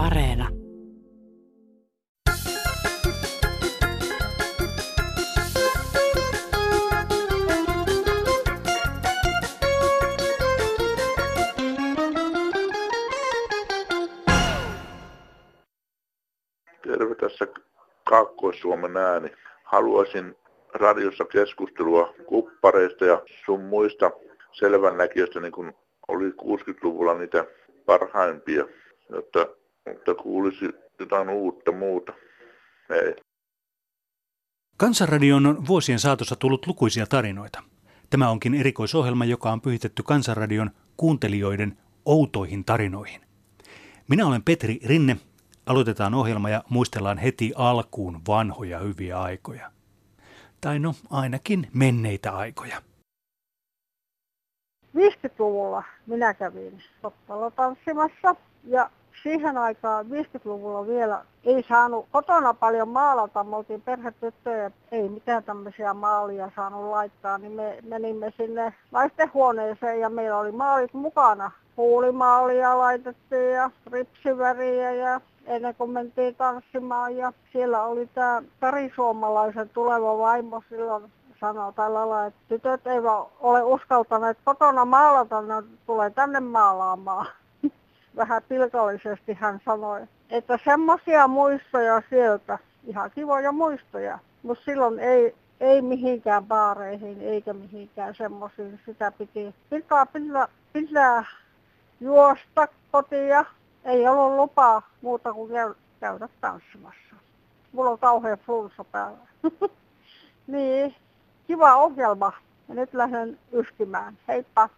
Areena. Terve tässä Kaakkois-Suomen ääni. Haluaisin radiossa keskustelua kuppareista ja sun muista selvännäkijöistä, niin kuin oli 60-luvulla niitä parhaimpia, jotta, jotta kuulisi jotain uutta muuta. Hei. Kansanradion on vuosien saatossa tullut lukuisia tarinoita. Tämä onkin erikoisohjelma, joka on pyhitetty Kansanradion kuuntelijoiden outoihin tarinoihin. Minä olen Petri Rinne. Aloitetaan ohjelma ja muistellaan heti alkuun vanhoja hyviä aikoja. Tai no ainakin menneitä aikoja. 50-luvulla minä kävin Toppalla tanssimassa ja siihen aikaan 50-luvulla vielä ei saanut kotona paljon maalata, me oltiin perhetyttöjä, ei mitään tämmöisiä maalia saanut laittaa, niin me menimme sinne naistenhuoneeseen ja meillä oli maalit mukana. Huulimaalia laitettiin ja ripsiväriä ja ennen kuin mentiin tanssimaan ja siellä oli tämä perisuomalaisen tuleva vaimo silloin sanoi tällä lailla, että tytöt eivät ole uskaltaneet kotona maalata, ne tulee tänne maalaamaan. Vähän pilkallisesti hän sanoi, että semmoisia muistoja sieltä, ihan kivoja muistoja, mutta silloin ei, ei mihinkään baareihin eikä mihinkään semmoisiin. Sitä piti pitää, pitää, pitää juosta kotia. Ei ollut lupaa muuta kuin käydä tanssimassa. Mulla on kauhean flunssa päällä. niin, kiva ohjelma. Ja nyt lähden yskimään. Heippa.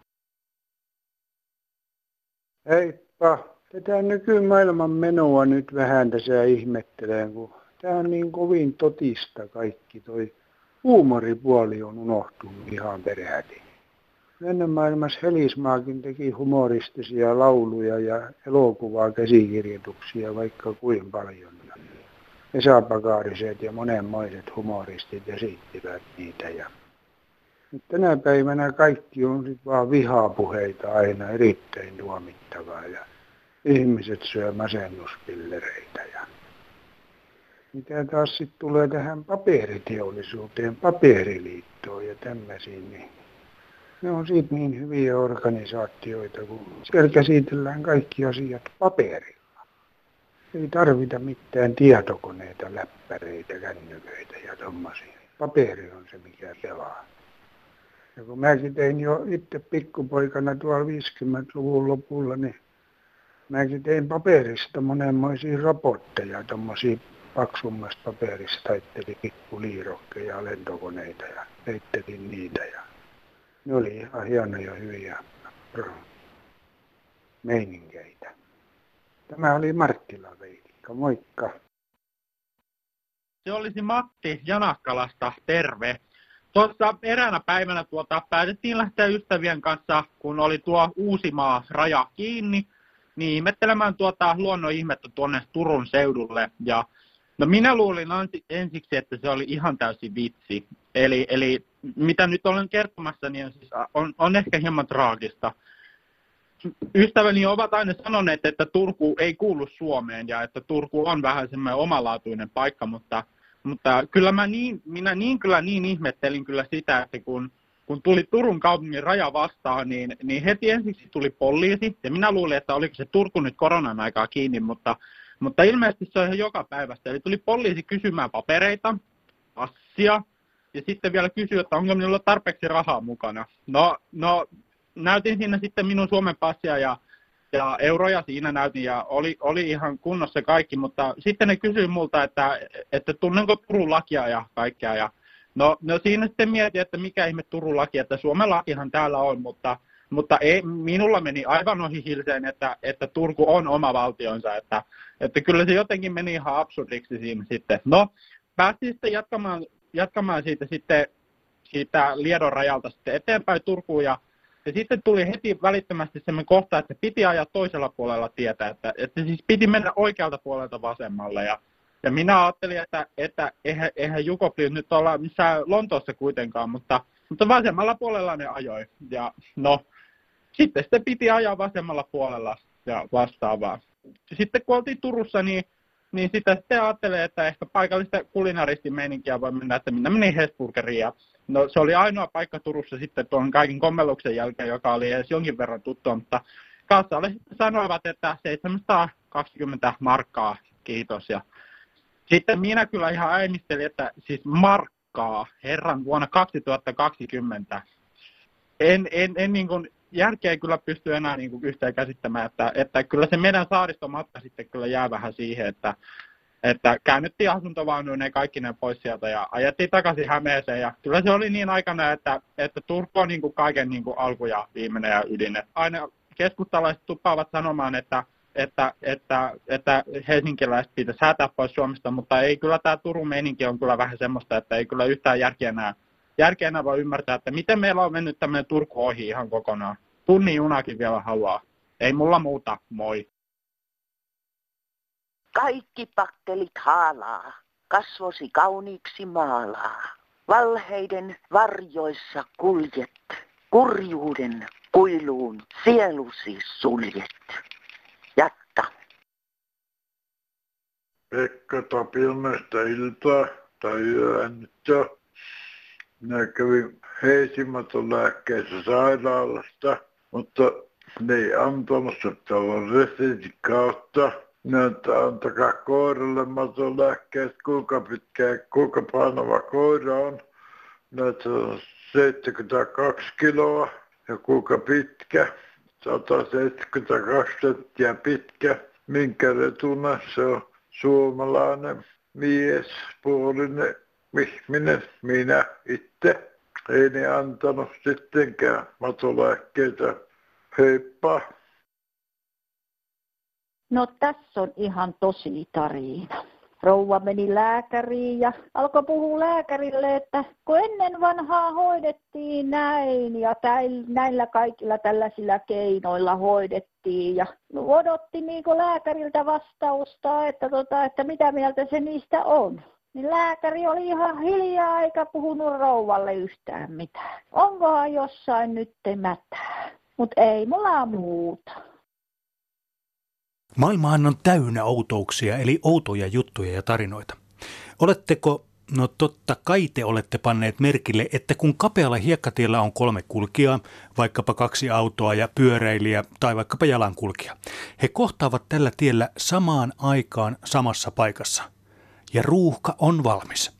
Heippa. Tätä nykymaailman menoa nyt vähän tässä ihmettelen, kun tämä on niin kovin totista kaikki. Toi huumoripuoli on unohtunut ihan peräti. Ennen maailmassa Helismaakin teki humoristisia lauluja ja elokuvaa käsikirjoituksia vaikka kuin paljon. Esa Pakaariset ja monenmoiset humoristit esittivät niitä. Ja nyt tänä päivänä kaikki on sit vaan vihapuheita aina erittäin tuomittavaa ja ihmiset syö masennuspillereitä. Ja mitä taas sitten tulee tähän paperiteollisuuteen, paperiliittoon ja tämmöisiin, niin ne on siitä niin hyviä organisaatioita, kun siellä käsitellään kaikki asiat paperilla. Ei tarvita mitään tietokoneita, läppäreitä, kännyköitä ja tommosia. Paperi on se, mikä pelaa. Ja kun mäkin tein jo itse pikkupoikana tuolla 50-luvun lopulla, niin mäkin tein paperista monenmoisia robotteja, tommosia paksummasta paperista, taittelin pikkuliirokkeja ja lentokoneita ja heittelin niitä. Ja ne oli ihan hienoja hyviä meininkeitä. Tämä oli Marttila Veitikka, moikka. Se olisi Matti Janakkalasta, terve. Tuossa eräänä päivänä tuota, päätettiin lähteä ystävien kanssa, kun oli tuo Uusimaa raja kiinni, niin ihmettelemään tuota luonnon ihmettä tuonne Turun seudulle. Ja no minä luulin ensiksi, että se oli ihan täysin vitsi. Eli, eli mitä nyt olen kertomassa, niin on, siis, on, on ehkä hieman traagista ystäväni ovat aina sanoneet, että Turku ei kuulu Suomeen ja että Turku on vähän semmoinen omalaatuinen paikka, mutta, mutta kyllä mä niin, minä niin kyllä niin ihmettelin kyllä sitä, että kun, kun tuli Turun kaupungin raja vastaan, niin, niin heti ensiksi tuli poliisi ja minä luulin, että oliko se Turku nyt koronan aikaa kiinni, mutta, mutta ilmeisesti se on ihan joka päivästä. Eli tuli poliisi kysymään papereita, passia, ja sitten vielä kysyi, että onko minulla tarpeeksi rahaa mukana. No, no näytin siinä sitten minun Suomen passia ja, ja euroja siinä näytin ja oli, oli ihan kunnossa kaikki, mutta sitten ne kysyi multa, että, että tunnenko Turun lakia ja kaikkea ja no, no siinä sitten mietin, että mikä ihme Turun laki, että Suomen lakihan täällä on, mutta, mutta ei, minulla meni aivan ohi hilseen, että, että Turku on oma valtionsa, että, että kyllä se jotenkin meni ihan absurdiksi siinä sitten. No, päästiin sitten jatkamaan, jatkamaan siitä sitten siitä Liedon rajalta sitten eteenpäin Turkuun ja ja sitten tuli heti välittömästi semmoinen kohta, että piti ajaa toisella puolella tietä, että, että siis piti mennä oikealta puolelta vasemmalle. Ja, ja minä ajattelin, että, että eihän, eihän Jukopli nyt olla missään Lontoossa kuitenkaan, mutta, mutta vasemmalla puolella ne ajoi. Ja no, sitten sitten piti ajaa vasemmalla puolella. ja vastaavaa. Sitten kun oltiin Turussa, niin, niin sitä sitten ajattelee, että ehkä paikallista kulinaristimeininkiä voi mennä, että minä menin Hesburgeriin ja No se oli ainoa paikka Turussa sitten tuon kaiken kommelluksen jälkeen, joka oli edes jonkin verran tuttu, mutta kassalle sanoivat, että 720 markkaa, kiitos. Ja sitten minä kyllä ihan aimistelin, että siis markkaa herran vuonna 2020. En, en, en niin kuin, järkeä kyllä pysty enää niin kuin yhtään käsittämään, että, että kyllä se meidän saaristomatka sitten kyllä jää vähän siihen, että että käännyttiin asuntovaunuun kaikki ne pois sieltä ja ajettiin takaisin Hämeeseen. Ja kyllä se oli niin aikana, että, että Turku on niin kuin kaiken niin kuin alku ja viimeinen ja ydin. Aina keskustalaiset tuppaavat sanomaan, että, että, että, että helsinkiläiset pitäisi säätää pois Suomesta, mutta ei kyllä tämä Turun meininki on kyllä vähän semmoista, että ei kyllä yhtään järkeä enää, järkeä enää voi ymmärtää, että miten meillä on mennyt tämmöinen Turku ohi ihan kokonaan. Tunnin junakin vielä haluaa. Ei mulla muuta, moi. Kaikki paktelit haalaa, kasvosi kauniiksi maalaa. Valheiden varjoissa kuljet, kurjuuden kuiluun sielusi suljet. Pekka Tapiomästä iltaa tai yöännyttä. Minä kävin heisimaton lääkkeessä sairaalasta, mutta ne ei antanut se reseptin kautta näyttää antakaa koiralle lääkkeet, kuinka pitkä, kuinka painava koira on. Näyttää 72 kiloa ja kuinka pitkä, 172 senttiä pitkä. Minkä retuna se on suomalainen mies, puolinen ihminen, minä itse. Ei ne antanut sittenkään matolääkkeitä. Heippa! No tässä on ihan tosi tarina. Rouva meni lääkäriin ja alkoi puhua lääkärille, että kun ennen vanhaa hoidettiin näin ja näillä kaikilla tällaisilla keinoilla hoidettiin ja odotti niin lääkäriltä vastausta, että, tota, että mitä mieltä se niistä on. Niin lääkäri oli ihan hiljaa eikä puhunut rouvalle yhtään mitään. Onkohan jossain nyt mätää? Mutta ei mulla muuta. Maailmahan on täynnä outouksia, eli outoja juttuja ja tarinoita. Oletteko, no totta kai te olette panneet merkille, että kun kapealla hiekkatiellä on kolme kulkijaa, vaikkapa kaksi autoa ja pyöräilijä tai vaikkapa jalankulkija, he kohtaavat tällä tiellä samaan aikaan samassa paikassa. Ja ruuhka on valmis.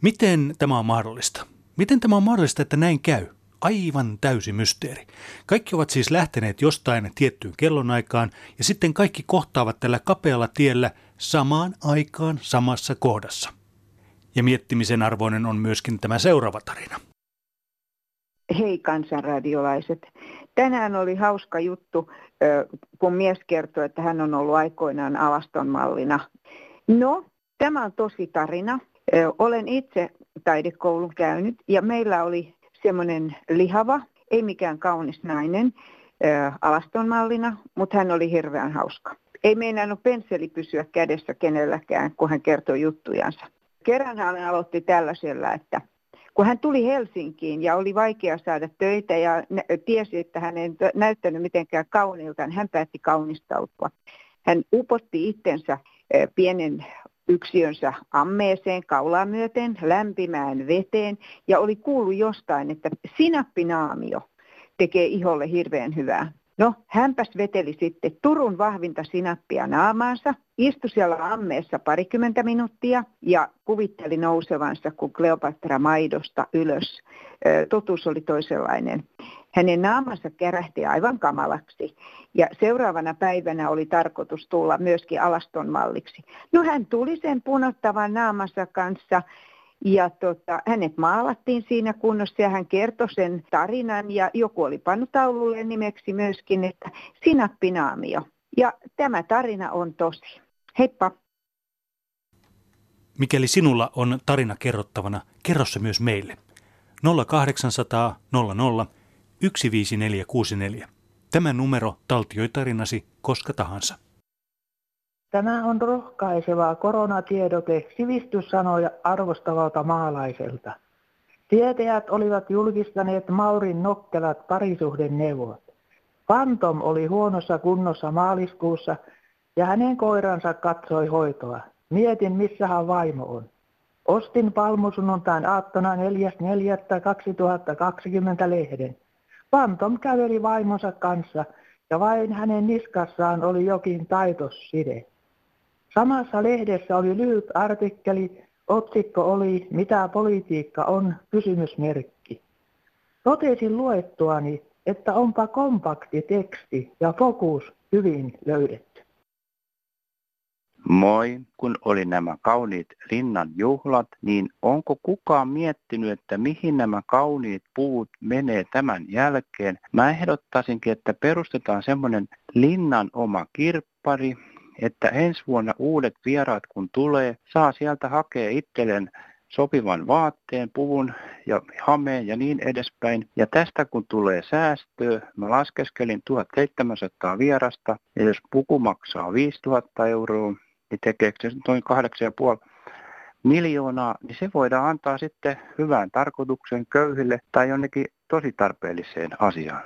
Miten tämä on mahdollista? Miten tämä on mahdollista, että näin käy? Aivan täysi mysteeri. Kaikki ovat siis lähteneet jostain tiettyyn kellonaikaan ja sitten kaikki kohtaavat tällä kapealla tiellä samaan aikaan samassa kohdassa. Ja miettimisen arvoinen on myöskin tämä seuraava tarina. Hei kansanradiolaiset. Tänään oli hauska juttu, kun mies kertoi, että hän on ollut aikoinaan alaston mallina. No, tämä on tosi tarina. Olen itse taidekoulun käynyt ja meillä oli semmoinen lihava, ei mikään kaunis nainen alastonmallina, mutta hän oli hirveän hauska. Ei meinannut pensseli pysyä kädessä kenelläkään, kun hän kertoi juttujansa. Kerran hän aloitti tällaisella, että kun hän tuli Helsinkiin ja oli vaikea saada töitä ja tiesi, että hän ei näyttänyt mitenkään kauniilta, niin hän päätti kaunistautua. Hän upotti itsensä pienen yksiönsä ammeeseen kaulaa myöten, lämpimään veteen ja oli kuullut jostain, että sinappinaamio tekee iholle hirveän hyvää. No, hänpäs veteli sitten Turun vahvinta sinappia naamaansa, istui siellä ammeessa parikymmentä minuuttia ja kuvitteli nousevansa kuin Kleopatra maidosta ylös. Totuus oli toisenlainen. Hänen naamansa kärähti aivan kamalaksi ja seuraavana päivänä oli tarkoitus tulla myöskin alaston malliksi. No hän tuli sen punottavan naamansa kanssa ja tota, hänet maalattiin siinä kunnossa ja hän kertoi sen tarinan ja joku oli pannut taululle nimeksi myöskin, että sinappinaamio. Ja tämä tarina on tosi. Heippa! Mikäli sinulla on tarina kerrottavana, kerro se myös meille. 0800 00 15464. Tämä numero taltioi tarinasi koska tahansa. Tämä on rohkaisevaa koronatiedote sivistyssanoja arvostavalta maalaiselta. Tietäjät olivat julkistaneet Maurin nokkelat parisuhden neuvot. Pantom oli huonossa kunnossa maaliskuussa ja hänen koiransa katsoi hoitoa. Mietin, missä hän vaimo on. Ostin palmusunnuntain aattona 4.4.2020 lehden. Pantom käveli vaimonsa kanssa ja vain hänen niskassaan oli jokin taitosside. Samassa lehdessä oli lyhyt artikkeli, otsikko oli Mitä politiikka on? kysymysmerkki. Totesin luettuani, että onpa kompakti teksti ja fokus hyvin löydetty. Moi, kun oli nämä kauniit linnan juhlat, niin onko kukaan miettinyt, että mihin nämä kauniit puut menee tämän jälkeen? Mä ehdottaisinkin, että perustetaan semmoinen linnan oma kirppari, että ensi vuonna uudet vieraat kun tulee, saa sieltä hakea itselleen sopivan vaatteen, puvun ja hameen ja niin edespäin. Ja tästä kun tulee säästöä, mä laskeskelin 1700 vierasta, ja jos puku maksaa 5000 euroa, niin tekeekö se noin 8,5 miljoonaa, niin se voidaan antaa sitten hyvään tarkoitukseen köyhille tai jonnekin tosi tarpeelliseen asiaan.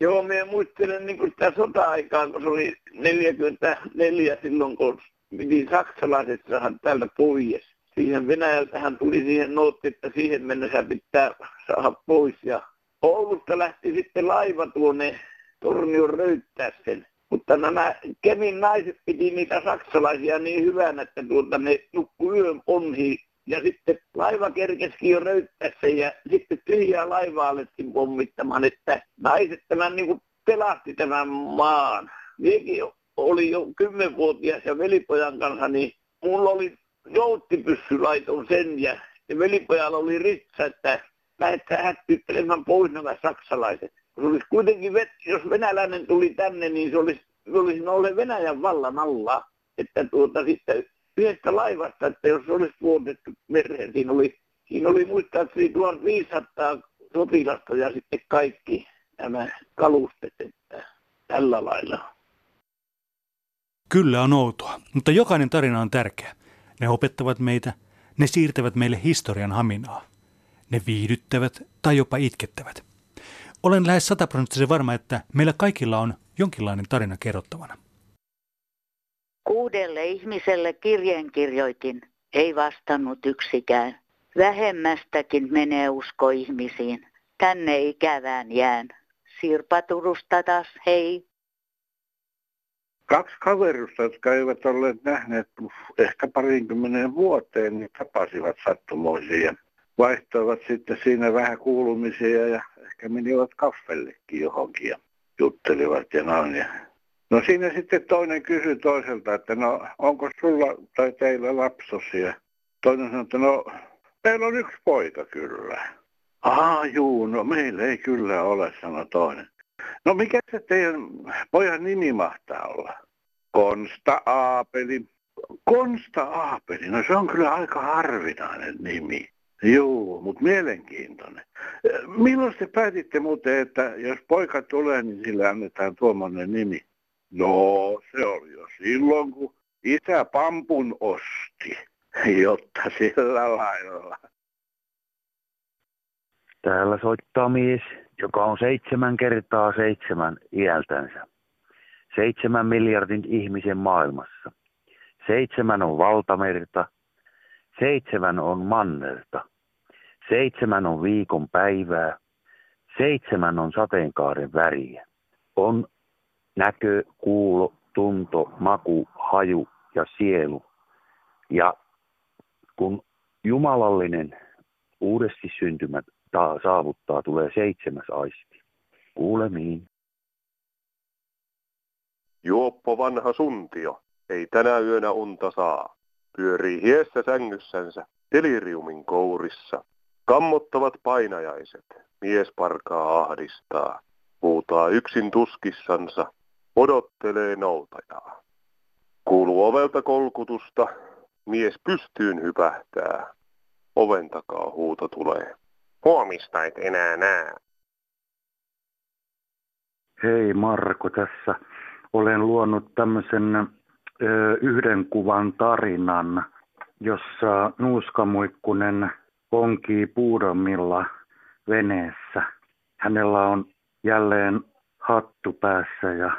Joo, minä muistelen niin kuin sitä sota-aikaa, kun se oli 44 silloin, kun piti saksalaiset saada täältä pois. Siihen Venäjältähän tuli siihen nootti, että siihen mennessä pitää saada pois. Ja Oulusta lähti sitten laiva tuonne Tornion röyttää sen. Mutta nämä Kemin naiset piti niitä saksalaisia niin hyvänä, että tuota ne nukku yön ponhi. Ja sitten laiva kerkesikin jo röyttää sen ja sitten tyhjää laivaa alettiin pommittamaan, että naiset tämän niin kuin pelasti tämän maan. Miekin oli jo kymmenvuotias ja velipojan kanssa, niin mulla oli jouttipyssylaiton sen ja, ja velipojalla oli ritsa, että lähdetään hättyttelemään pois nämä saksalaiset. Se olisi kuitenkin, jos venäläinen tuli tänne, niin se olisi, se olisi noille Venäjän vallan alla. Että tuota sitten yhdestä laivasta, että jos olisi vuotettu mereen, siinä oli, siinä oli muistaakseni 1500 sotilasta ja sitten kaikki nämä kalustet, että tällä lailla. Kyllä on outoa, mutta jokainen tarina on tärkeä. Ne opettavat meitä, ne siirtävät meille historian haminaa. Ne viihdyttävät tai jopa itkettävät. Olen lähes sataprosenttisen varma, että meillä kaikilla on jonkinlainen tarina kerrottavana. Kuudelle ihmiselle kirjeen kirjoitin, ei vastannut yksikään. Vähemmästäkin menee usko ihmisiin. Tänne ikävään jään. Sirpa Turusta taas, hei. Kaksi kaverusta, jotka eivät olleet nähneet ehkä parinkymmenen vuoteen, niin tapasivat sattumoisin ja vaihtoivat sitten siinä vähän kuulumisia ja ehkä menivät kaffellekin johonkin ja juttelivat ja noin. Ja no siinä sitten toinen kysyi toiselta, että no onko sulla tai teillä lapsosia? Toinen sanoi, että no meillä on yksi poika kyllä. Ah juu, no meillä ei kyllä ole, sanoi toinen. No mikä se teidän pojan nimi mahtaa olla? Konsta Aapeli. Konsta Aapeli, no se on kyllä aika harvinainen nimi. Joo, mutta mielenkiintoinen. Milloin te päätitte muuten, että jos poika tulee, niin sille annetaan tuommoinen nimi? No, se oli jo silloin, kun isä pampun osti, jotta sillä lailla. Täällä soittaa mies, joka on seitsemän kertaa seitsemän iältänsä. Seitsemän miljardin ihmisen maailmassa. Seitsemän on valtamerta, seitsemän on mannerta, seitsemän on viikon päivää, seitsemän on sateenkaaren väriä. On näkö, kuulo, tunto, maku, haju ja sielu. Ja kun jumalallinen uudesti syntymät saavuttaa, tulee seitsemäs aisti. Kuulemiin. Juoppo vanha suntio, ei tänä yönä unta saa. Pyörii hiessä sängyssänsä, deliriumin kourissa. Kammottavat painajaiset, mies parkaa ahdistaa. Huutaa yksin tuskissansa, odottelee noutajaa. Kuuluu ovelta kolkutusta, mies pystyyn hypähtää. Oven takaa huuto tulee. Huomista et enää näe. Hei Marko tässä olen luonut tämmöisen yhden kuvan tarinan, jossa nuuskamuikkunen ponkii puudomilla veneessä. Hänellä on jälleen hattu päässä ja,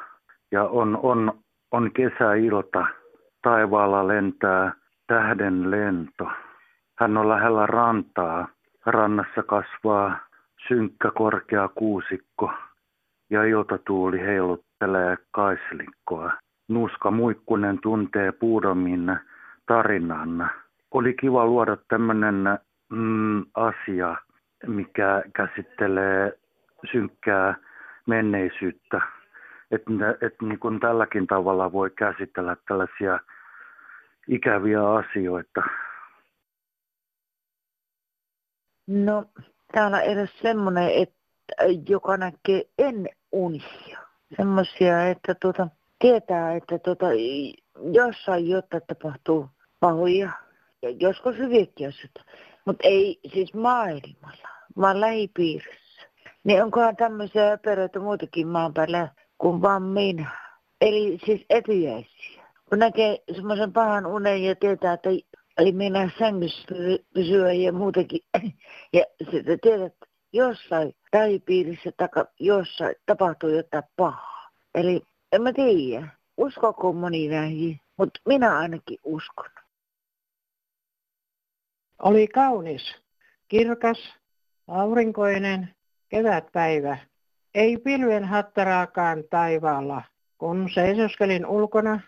ja on, on, on kesäilta. Taivaalla lentää tähden lento. Hän on lähellä rantaa. Rannassa kasvaa synkkä korkea kuusikko ja iltatuuli heiluttelee kaislikkoa. Nuuska Muikkunen tuntee Puudomin tarinan. Oli kiva luoda tämmöinen mm, asia, mikä käsittelee synkkää menneisyyttä. Että et niin kuin tälläkin tavalla voi käsitellä tällaisia ikäviä asioita. No, täällä edes semmoinen, että joka näkee en unia. Semmoisia, että tuota, tietää, että tuota, jossain jotta tapahtuu pahoja ja joskus hyviäkin asioita, mutta ei siis maailmalla, vaan lähipiirissä. Niin onkohan tämmöisiä öperöitä muitakin maan päällä kuin vaan minä. Eli siis etyjäisiä. Kun näkee semmoisen pahan unen ja tietää, että ei minä sängyssä pysyä ja muutenkin. Ja sitten tiedät, että jossain lähipiirissä tai jossain tapahtuu jotain pahaa. Eli en mä tiedä, uskoko moni näihin, mutta minä ainakin uskon. Oli kaunis, kirkas, aurinkoinen kevätpäivä. Ei pilven hattaraakaan taivaalla, kun seisoskelin ulkona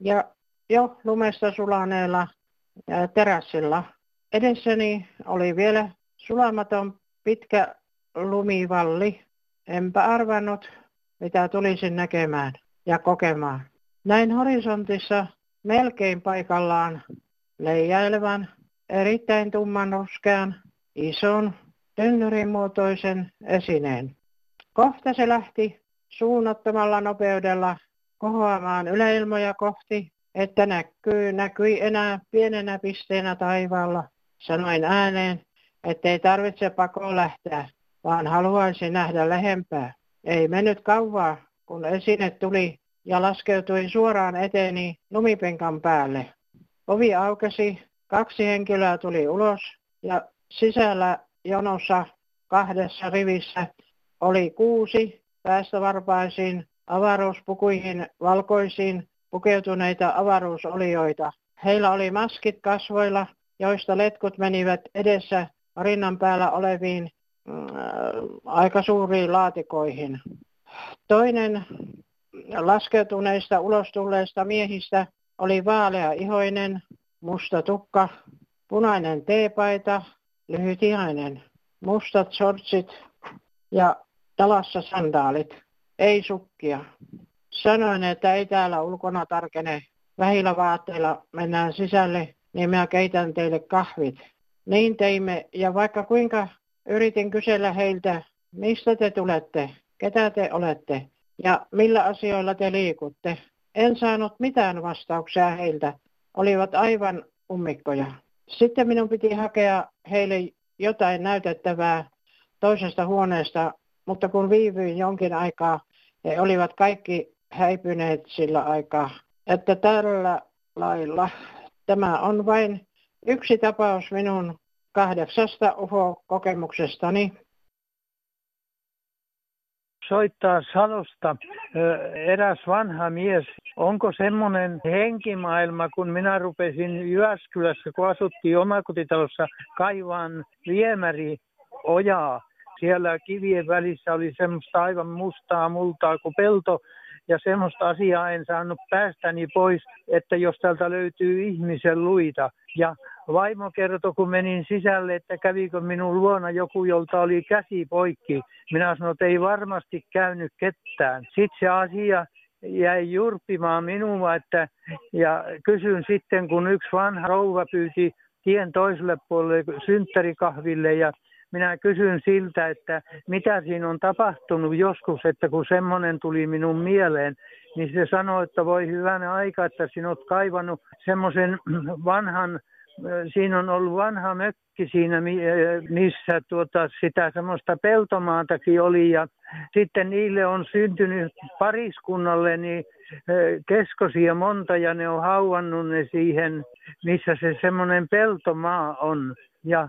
ja jo lumesta sulaneella terassilla. Edessäni oli vielä sulamaton pitkä lumivalli. Enpä arvannut, mitä tulisin näkemään ja kokemaan. Näin horisontissa melkein paikallaan leijailevan, erittäin tumman ruskean, ison, tynnyrimuotoisen esineen. Kohta se lähti suunnattomalla nopeudella kohoamaan yläilmoja kohti, että näkyy, näkyi enää pienenä pisteenä taivaalla. Sanoin ääneen, ettei tarvitse pakoon lähteä, vaan haluaisin nähdä lähempää. Ei mennyt kauaa, kun esine tuli ja laskeutui suoraan eteeni lumipenkan päälle. Ovi aukesi, kaksi henkilöä tuli ulos ja sisällä jonossa kahdessa rivissä oli kuusi päästövarpaisiin avaruuspukuihin valkoisiin pukeutuneita avaruusolioita. Heillä oli maskit kasvoilla, joista letkut menivät edessä rinnan päällä oleviin äh, aika suuriin laatikoihin. Toinen laskeutuneista ulos tulleista miehistä oli vaalea ihoinen, musta tukka, punainen teepaita, lyhytiainen, mustat sortsit ja talassa sandaalit, ei sukkia. Sanoin, että ei täällä ulkona tarkene. Vähillä vaatteilla mennään sisälle, niin mä keitän teille kahvit. Niin teimme, ja vaikka kuinka yritin kysellä heiltä, mistä te tulette, ketä te olette ja millä asioilla te liikutte. En saanut mitään vastauksia heiltä, olivat aivan ummikkoja. Sitten minun piti hakea heille jotain näytettävää toisesta huoneesta, mutta kun viivyin jonkin aikaa, he olivat kaikki häipyneet sillä aikaa. Että tällä lailla tämä on vain yksi tapaus minun kahdeksasta UFO-kokemuksestani. Soittaa Salosta eräs vanha mies. Onko semmoinen henkimaailma, kun minä rupesin Jyväskylässä, kun asuttiin omakotitalossa, kaivaan viemäri ojaa. Siellä kivien välissä oli semmoista aivan mustaa multaa kuin pelto ja semmoista asiaa en saanut päästäni pois, että jos täältä löytyy ihmisen luita. Ja vaimo kertoi, kun menin sisälle, että kävikö minun luona joku, jolta oli käsi poikki. Minä sanoin, että ei varmasti käynyt ketään. Sitten se asia jäi jurppimaan minua, että, ja kysyn sitten, kun yksi vanha rouva pyyti tien toiselle puolelle synttärikahville ja minä kysyn siltä, että mitä siinä on tapahtunut joskus, että kun semmoinen tuli minun mieleen, niin se sanoi, että voi hyvänä aika, että sinä olet kaivannut semmoisen vanhan, siinä on ollut vanha mökki siinä, missä tuota, sitä semmoista peltomaatakin oli ja sitten niille on syntynyt pariskunnalle niin keskosia monta ja ne on hauvannut ne siihen, missä se semmoinen peltomaa on. Ja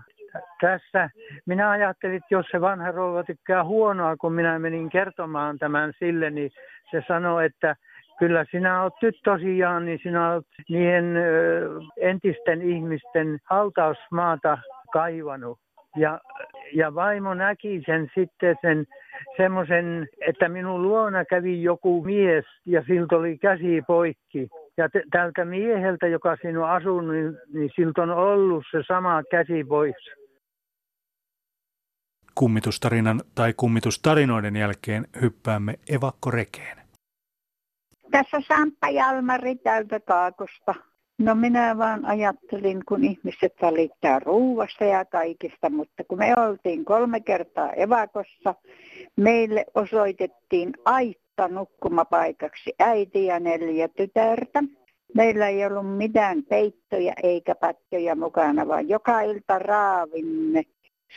tässä minä ajattelin, että jos se vanha rouva tykkää huonoa, kun minä menin kertomaan tämän sille, niin se sanoi, että kyllä sinä olet nyt tosiaan, niin sinä olet niiden entisten ihmisten hautausmaata kaivanut. Ja, ja vaimo näki sen sitten sen semmoisen, että minun luona kävi joku mies ja siltä oli käsi poikki. Ja t- tältä mieheltä, joka sinun asuu, niin, niin siltä on ollut se sama käsi pois. Kummitustarinan tai kummitustarinoiden jälkeen hyppäämme evakkorekeen. Tässä Samppa Jalmari täältä Kaakosta. No minä vaan ajattelin, kun ihmiset valittaa ruuvasta ja kaikista, mutta kun me oltiin kolme kertaa evakossa, meille osoitettiin aitta nukkumapaikaksi äiti ja neljä tytärtä. Meillä ei ollut mitään peittoja eikä pätköjä mukana, vaan joka ilta raavimme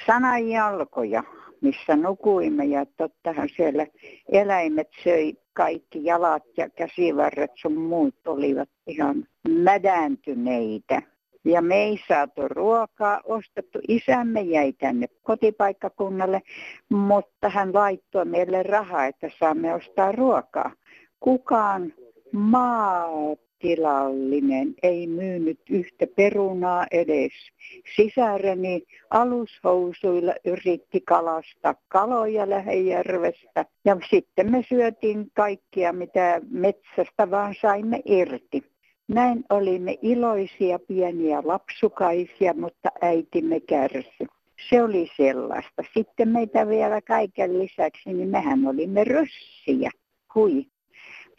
sananjalkoja, missä nukuimme. Ja tottahan siellä eläimet söi kaikki jalat ja käsivarret sun muut olivat ihan mädäntyneitä. Ja me ei saatu ruokaa ostettu. Isämme jäi tänne kotipaikkakunnalle, mutta hän laittoi meille rahaa, että saamme ostaa ruokaa. Kukaan maatilallinen ei myynyt yhtä perunaa edes. Sisäreni alushousuilla yritti kalastaa kaloja Lähejärvestä ja sitten me syötiin kaikkia, mitä metsästä vaan saimme irti. Näin olimme iloisia pieniä lapsukaisia, mutta äitimme kärsi. Se oli sellaista. Sitten meitä vielä kaiken lisäksi, niin mehän olimme ryssiä. Hui.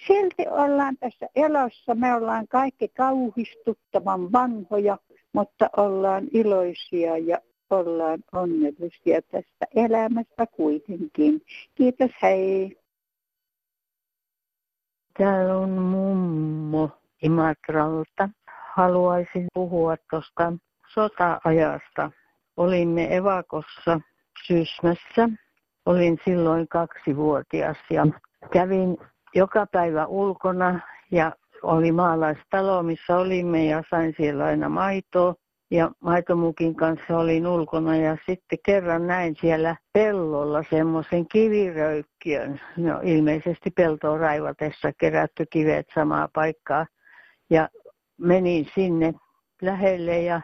Silti ollaan tässä elossa. Me ollaan kaikki kauhistuttavan vanhoja, mutta ollaan iloisia ja ollaan onnellisia tästä elämästä kuitenkin. Kiitos, hei. Täällä on mummo. Imatralta. Haluaisin puhua tuosta sota-ajasta. Olimme evakossa Sysmässä. Olin silloin kaksivuotias ja kävin joka päivä ulkona ja oli maalaistalo, missä olimme ja sain siellä aina maitoa. Ja maitomukin kanssa olin ulkona ja sitten kerran näin siellä pellolla semmoisen kiviröykkiön. No ilmeisesti peltoon raivatessa kerätty kivet samaa paikkaa ja menin sinne lähelle ja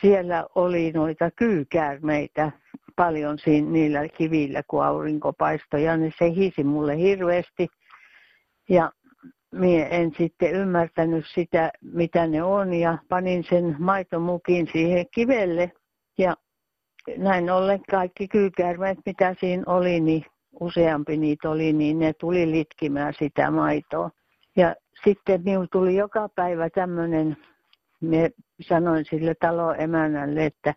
siellä oli noita kyykäärmeitä paljon siinä, niillä kivillä, kun aurinko paistoi ja ne hisi mulle hirveästi. Ja minä en sitten ymmärtänyt sitä, mitä ne on ja panin sen maitomukin siihen kivelle. Ja näin ollen kaikki kyykäärmeet, mitä siinä oli, niin useampi niitä oli, niin ne tuli litkimään sitä maitoa. Ja sitten minulla tuli joka päivä tämmöinen, me sanoin sille taloemännälle, että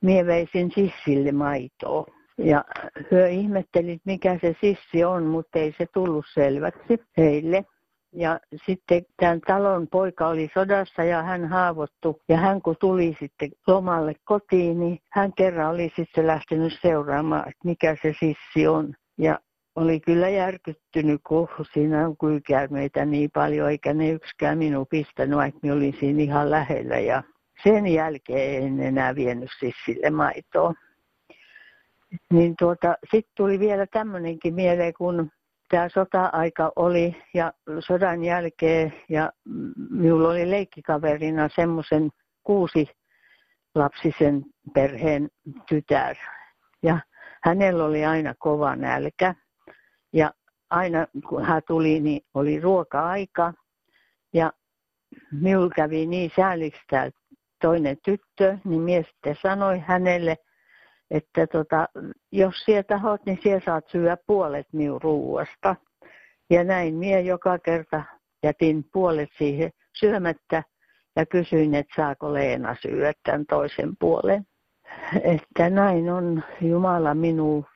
mie veisin sissille maitoa. Ja he ihmettelit, mikä se sissi on, mutta ei se tullut selväksi heille. Ja sitten tämän talon poika oli sodassa ja hän haavoittui. Ja hän kun tuli sitten lomalle kotiin, niin hän kerran oli sitten lähtenyt seuraamaan, että mikä se sissi on. Ja oli kyllä järkyttynyt, kun siinä on kyykäärmeitä niin paljon, eikä ne yksikään minun pistänyt, vaikka olin siinä ihan lähellä. Ja sen jälkeen en enää vienyt sille maitoa. Niin tuota, sitten tuli vielä tämmöinenkin mieleen, kun tämä sota-aika oli ja sodan jälkeen ja minulla oli leikkikaverina semmoisen kuusi lapsisen perheen tytär. Ja hänellä oli aina kova nälkä ja aina kun hän tuli, niin oli ruoka-aika. Ja minulla kävi niin sääliksi tämä toinen tyttö, niin mies sitten sanoi hänelle, että tota, jos sieltä tahot, niin siellä saat syödä puolet minun ruuasta. Ja näin minä joka kerta jätin puolet siihen syömättä ja kysyin, että saako Leena syödä tämän toisen puolen. Että näin on Jumala minun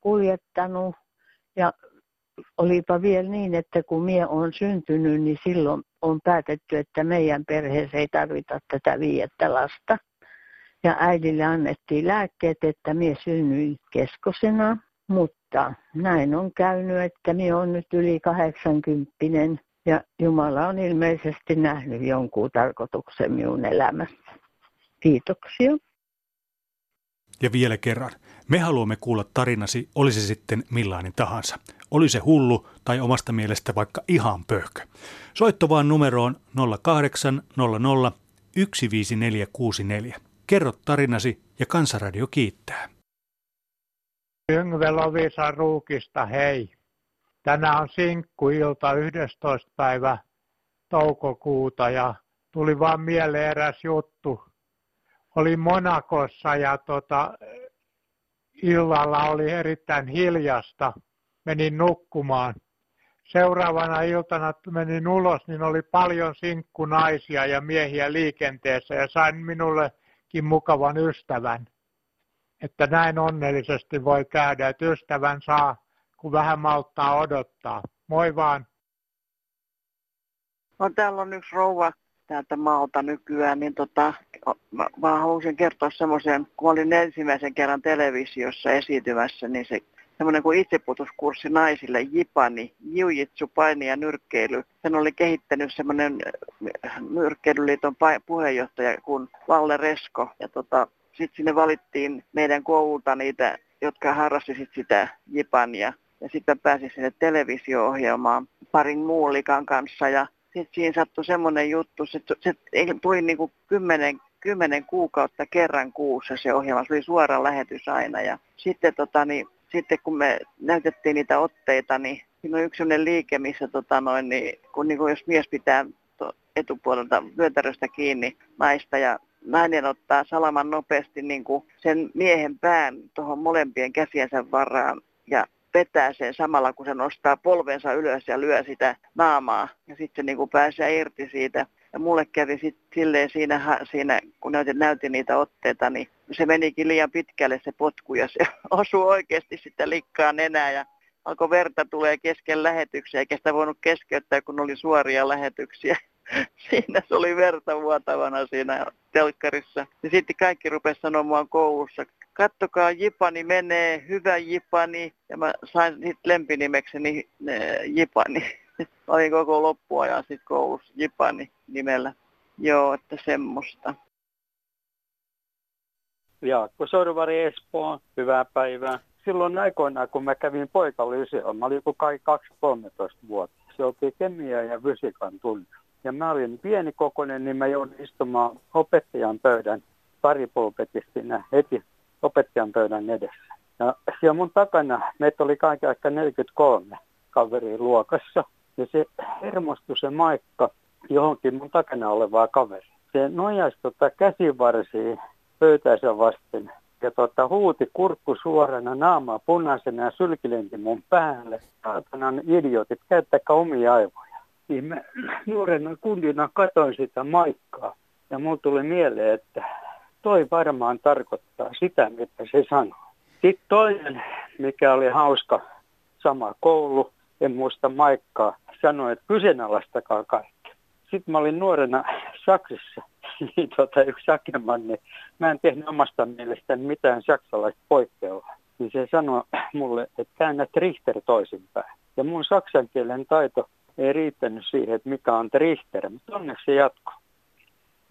kuljettanut ja olipa vielä niin, että kun mie on syntynyt, niin silloin on päätetty, että meidän perheessä ei tarvita tätä viiettä lasta. Ja äidille annettiin lääkkeet, että mie synnyin keskosena, mutta näin on käynyt, että mie on nyt yli 80 ja Jumala on ilmeisesti nähnyt jonkun tarkoituksen minun elämässä. Kiitoksia. Ja vielä kerran, me haluamme kuulla tarinasi, olisi sitten millainen tahansa. Oli se hullu tai omasta mielestä vaikka ihan pöhkö. Soitto vaan numeroon 0800 15464. Kerro tarinasi ja Kansaradio kiittää. Yngve Lovisa Ruukista, hei. Tänään on sinkkuilta 11. päivä toukokuuta ja tuli vaan mieleen eräs juttu. Olin Monakossa ja tota, illalla oli erittäin hiljasta. Menin nukkumaan. Seuraavana iltana menin ulos, niin oli paljon sinkkunaisia ja miehiä liikenteessä ja sain minullekin mukavan ystävän. Että näin onnellisesti voi käydä, että ystävän saa, kun vähän malttaa odottaa. Moi vaan. No, täällä on yksi rouva täältä maalta nykyään, niin tota, mä, mä haluaisin kertoa semmoisen, kun olin ensimmäisen kerran televisiossa esiintymässä, niin se semmoinen kuin itseputuskurssi naisille, Jipani, Jiujitsu, paini ja nyrkkeily. Sen oli kehittänyt semmoinen äh, nyrkkeilyliiton puheenjohtaja kuin Valle Resko. Ja tota, sitten sinne valittiin meidän koululta niitä, jotka harrastivat sitä Jipania. Ja sitten pääsin sinne televisio-ohjelmaan parin muun likan kanssa. Ja sitten siinä sattui semmoinen juttu, se, se tuli niin kuin kymmenen, kymmenen kuukautta kerran kuussa se ohjelma. Se oli suora lähetys aina. Ja sitten, tota, niin, sitten kun me näytettiin niitä otteita, niin siinä on yksi sellainen liike, missä tota, noin, niin, kun, niin kuin jos mies pitää etupuolelta vyötäröstä kiinni naista ja nainen ottaa salaman nopeasti niin kuin sen miehen pään tuohon molempien käsiensä varaan ja vetää sen samalla, kun se nostaa polvensa ylös ja lyö sitä naamaa. Ja sitten niin kuin pääsee irti siitä. Ja mulle kävi sitten silleen siinä, siinä, kun näytin, näytin niitä otteita, niin se menikin liian pitkälle se potku ja se osui oikeasti sitä likkaa nenää ja alkoi verta tulee kesken lähetyksiä, eikä sitä voinut keskeyttää, kun oli suoria lähetyksiä. Siinä se oli verta vuotavana siinä telkkarissa. Ja sitten kaikki rupesi sanomaan koulussa, kattokaa Jipani menee, hyvä Jipani. Ja mä sain sitten lempinimekseni äh, Jipani. Olin koko loppuajan sitten koulussa Jipani nimellä. Joo, että semmoista. Jaakko Sorvari Espoo, hyvää päivää. Silloin aikoinaan, kun mä kävin poikalyseolla, mä olin joku kai 2-13 vuotta. Se oli kemia ja fysiikan tunne. Ja mä olin pienikokoinen, niin mä joudun istumaan opettajan pöydän paripulpetissa siinä heti opettajan pöydän edessä. Ja siellä mun takana meitä oli kaiken aika 43 kaveria luokassa. Ja se hermostui se maikka johonkin mun takana olevaa kaveri. Se nojasi tota käsivarsiin pöytänsä vasten ja tota, huuti kurkku suorana, naamaa punaisena ja sylkilenti mun päälle. Saatanan idiotit, käyttäkää omia aivoja. Niin mä nuorena kundina katoin sitä maikkaa ja mulla tuli mieleen, että toi varmaan tarkoittaa sitä, mitä se sanoo. Sitten toinen, mikä oli hauska, sama koulu, en muista maikkaa, sanoi, että kyseenalaistakaa kaikki. Sitten mä olin nuorena Saksassa, niin tota, yksi sakeman, niin mä en tehnyt omasta mielestäni mitään saksalaista poikkeavaa. Niin se sanoi mulle, että käännä Trichter toisinpäin. Ja mun saksan kielen taito ei riittänyt siihen, että mikä on Trichter, mutta onneksi se jatkoi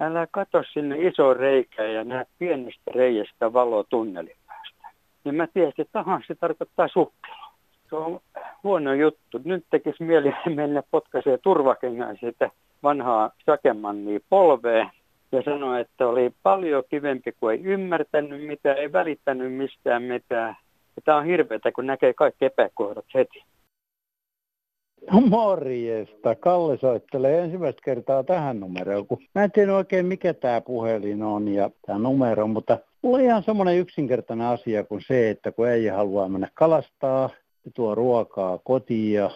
älä katso sinne iso reikää ja näe pienestä reiästä valoa tunnelin päästä. Niin mä tiesin, että tahan se tarkoittaa sukkela. Se on huono juttu. Nyt tekisi mieli mennä potkaisee turvakengään sitä vanhaa sakemannia polveen ja sanoi, että oli paljon kivempi, kuin ei ymmärtänyt mitään, ei välittänyt mistään mitään. Ja tämä on hirveätä, kun näkee kaikki epäkohdat heti. Morjesta. Kalle soittelee ensimmäistä kertaa tähän numeroon, kun mä en tiedä oikein mikä tämä puhelin on ja tämä numero, mutta mulla on ihan semmoinen yksinkertainen asia kuin se, että kun ei halua mennä kalastaa, se tuo ruokaa kotiin ja,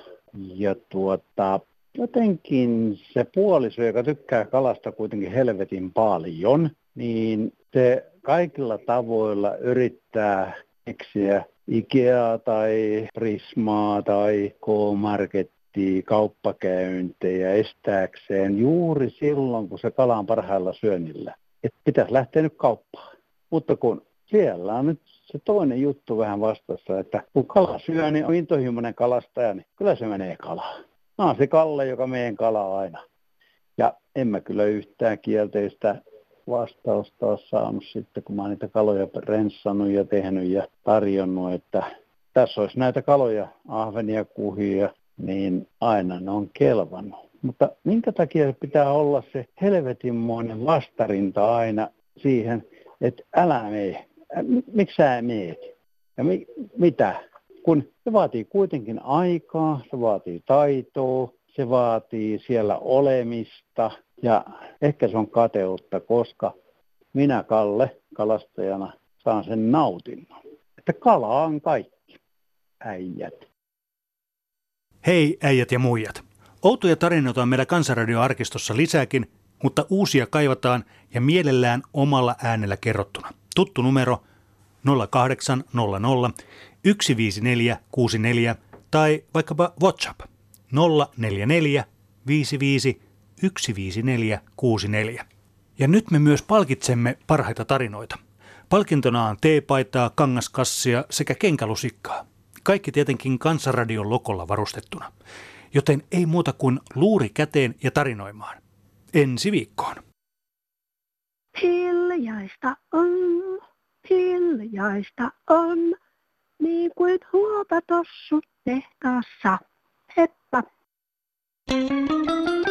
ja tuota, jotenkin se puoliso, joka tykkää kalasta kuitenkin helvetin paljon, niin se kaikilla tavoilla yrittää keksiä Ikea tai Prismaa tai K-Market kauppakäyntejä estääkseen juuri silloin, kun se kala on parhailla syönnillä. Että pitäisi lähteä nyt kauppaan. Mutta kun siellä on nyt se toinen juttu vähän vastassa, että kun kala syö, niin on intohimoinen kalastaja, niin kyllä se menee kalaan. Mä oon se Kalle, joka meidän kala aina. Ja en mä kyllä yhtään kielteistä vastausta ole saanut sitten, kun mä oon niitä kaloja renssannut ja tehnyt ja tarjonnut, että tässä olisi näitä kaloja, ahvenia, kuhia, niin aina ne on kelvannut. Mutta minkä takia pitää olla se helvetinmoinen vastarinta aina siihen, että älä mene. Miksi sä meet? Ja mi- mitä? Kun se vaatii kuitenkin aikaa, se vaatii taitoa, se vaatii siellä olemista ja ehkä se on kateutta, koska minä Kalle kalastajana saan sen nautinnon. Että kala on kaikki, äijät. Hei äijät ja muijat. Outoja tarinoita on meillä Kansanradio-arkistossa lisääkin, mutta uusia kaivataan ja mielellään omalla äänellä kerrottuna. Tuttu numero 0800 15464 tai vaikkapa WhatsApp 044 55 15464. Ja nyt me myös palkitsemme parhaita tarinoita. Palkintona on teepaitaa, kangaskassia sekä kenkälusikkaa. Kaikki tietenkin Kansanradion lokolla varustettuna. Joten ei muuta kuin luuri käteen ja tarinoimaan. Ensi viikkoon. Hiljaista on, hiljaista on, niin kuin huopatossut tehtaassa. Heippa! thank you